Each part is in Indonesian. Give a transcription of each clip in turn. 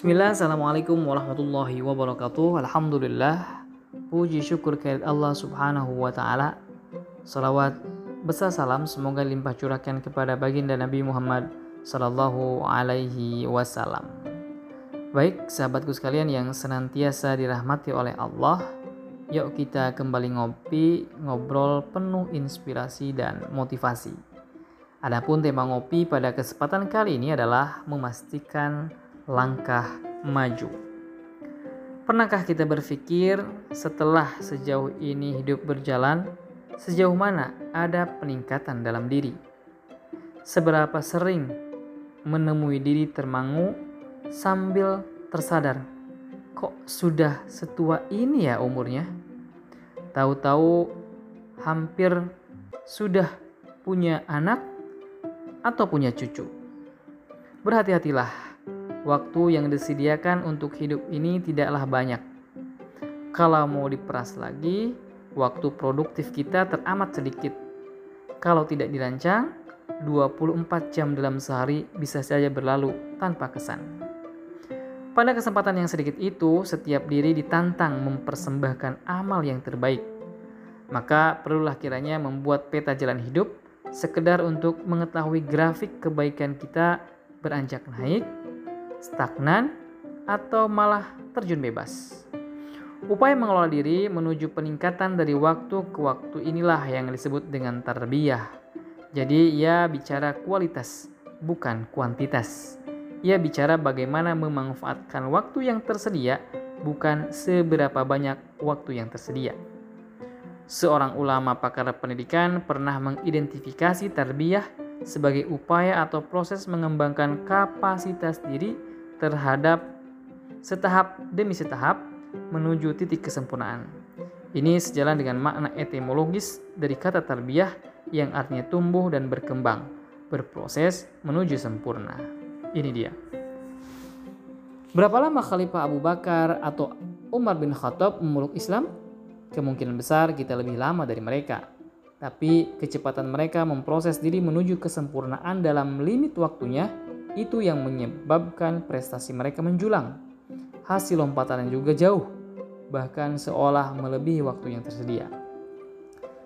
Bismillah, Assalamualaikum warahmatullahi wabarakatuh. Alhamdulillah Puji syukur kehadirat Allah subhanahu wa ta'ala. Salawat besar salam semoga limpah curahkan kepada baginda Nabi Muhammad Sallallahu alaihi wasallam. Baik sahabatku sekalian yang senantiasa dirahmati oleh Allah Yuk kita kembali ngopi, ngobrol penuh inspirasi dan motivasi. Adapun tema ngopi pada kesempatan kali ini adalah memastikan langkah maju. Pernahkah kita berpikir setelah sejauh ini hidup berjalan, sejauh mana ada peningkatan dalam diri? Seberapa sering menemui diri termangu sambil tersadar, kok sudah setua ini ya umurnya? Tahu-tahu hampir sudah punya anak atau punya cucu. Berhati-hatilah Waktu yang disediakan untuk hidup ini tidaklah banyak. Kalau mau diperas lagi, waktu produktif kita teramat sedikit. Kalau tidak dirancang, 24 jam dalam sehari bisa saja berlalu tanpa kesan. Pada kesempatan yang sedikit itu, setiap diri ditantang mempersembahkan amal yang terbaik. Maka perlulah kiranya membuat peta jalan hidup sekedar untuk mengetahui grafik kebaikan kita beranjak naik stagnan, atau malah terjun bebas. Upaya mengelola diri menuju peningkatan dari waktu ke waktu inilah yang disebut dengan tarbiyah. Jadi ia bicara kualitas, bukan kuantitas. Ia bicara bagaimana memanfaatkan waktu yang tersedia, bukan seberapa banyak waktu yang tersedia. Seorang ulama pakar pendidikan pernah mengidentifikasi tarbiyah sebagai upaya atau proses mengembangkan kapasitas diri terhadap setahap demi setahap menuju titik kesempurnaan. Ini sejalan dengan makna etimologis dari kata tarbiyah yang artinya tumbuh dan berkembang, berproses menuju sempurna. Ini dia. Berapa lama Khalifah Abu Bakar atau Umar bin Khattab memeluk Islam? Kemungkinan besar kita lebih lama dari mereka. Tapi kecepatan mereka memproses diri menuju kesempurnaan dalam limit waktunya itu yang menyebabkan prestasi mereka menjulang. Hasil lompatan juga jauh, bahkan seolah melebihi waktu yang tersedia.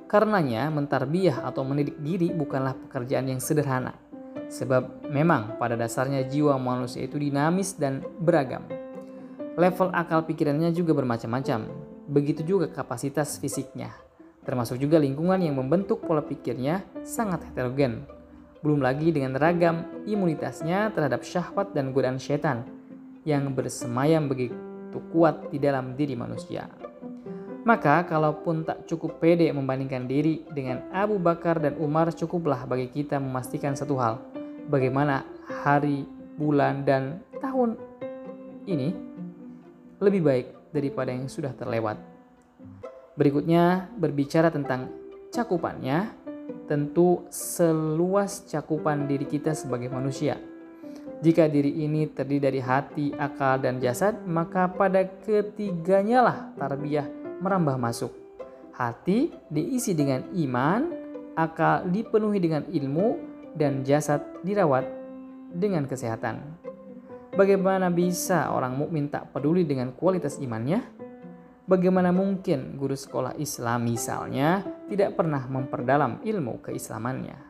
Karenanya, mentarbiah atau mendidik diri bukanlah pekerjaan yang sederhana. Sebab memang pada dasarnya jiwa manusia itu dinamis dan beragam. Level akal pikirannya juga bermacam-macam. Begitu juga kapasitas fisiknya. Termasuk juga lingkungan yang membentuk pola pikirnya sangat heterogen belum lagi dengan ragam imunitasnya terhadap syahwat dan godaan setan yang bersemayam begitu kuat di dalam diri manusia. Maka kalaupun tak cukup pede membandingkan diri dengan Abu Bakar dan Umar cukuplah bagi kita memastikan satu hal. Bagaimana hari, bulan, dan tahun ini lebih baik daripada yang sudah terlewat. Berikutnya berbicara tentang cakupannya tentu seluas cakupan diri kita sebagai manusia. Jika diri ini terdiri dari hati, akal, dan jasad, maka pada ketiganya lah tarbiyah merambah masuk. Hati diisi dengan iman, akal dipenuhi dengan ilmu, dan jasad dirawat dengan kesehatan. Bagaimana bisa orang mukmin tak peduli dengan kualitas imannya? Bagaimana mungkin guru sekolah Islam misalnya tidak pernah memperdalam ilmu keislamannya?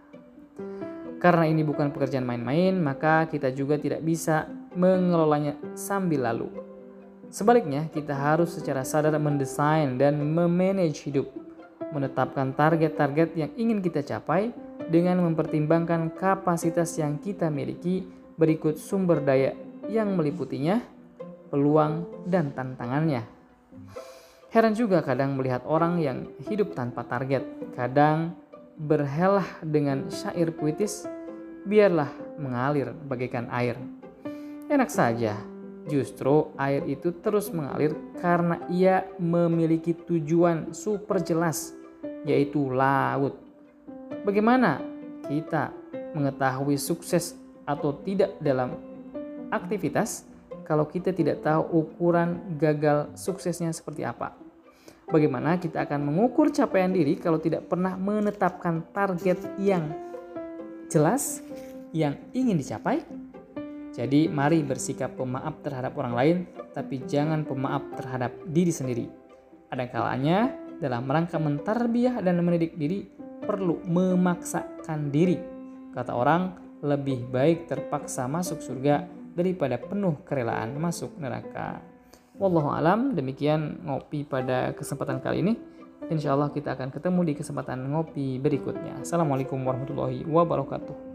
Karena ini bukan pekerjaan main-main, maka kita juga tidak bisa mengelolanya sambil lalu. Sebaliknya, kita harus secara sadar mendesain dan memanage hidup, menetapkan target-target yang ingin kita capai dengan mempertimbangkan kapasitas yang kita miliki berikut sumber daya yang meliputinya, peluang, dan tantangannya. Heran juga kadang melihat orang yang hidup tanpa target, kadang berhelah dengan syair puitis, biarlah mengalir bagaikan air. Enak saja, justru air itu terus mengalir karena ia memiliki tujuan super jelas, yaitu laut. Bagaimana kita mengetahui sukses atau tidak dalam aktivitas kalau kita tidak tahu ukuran gagal suksesnya seperti apa? Bagaimana kita akan mengukur capaian diri kalau tidak pernah menetapkan target yang jelas yang ingin dicapai? Jadi mari bersikap pemaaf terhadap orang lain, tapi jangan pemaaf terhadap diri sendiri. Ada kalanya dalam rangka mentarbiah dan mendidik diri perlu memaksakan diri. Kata orang, lebih baik terpaksa masuk surga daripada penuh kerelaan masuk neraka. Wallahu alam, demikian ngopi pada kesempatan kali ini. Insya Allah kita akan ketemu di kesempatan ngopi berikutnya. Assalamualaikum warahmatullahi wabarakatuh.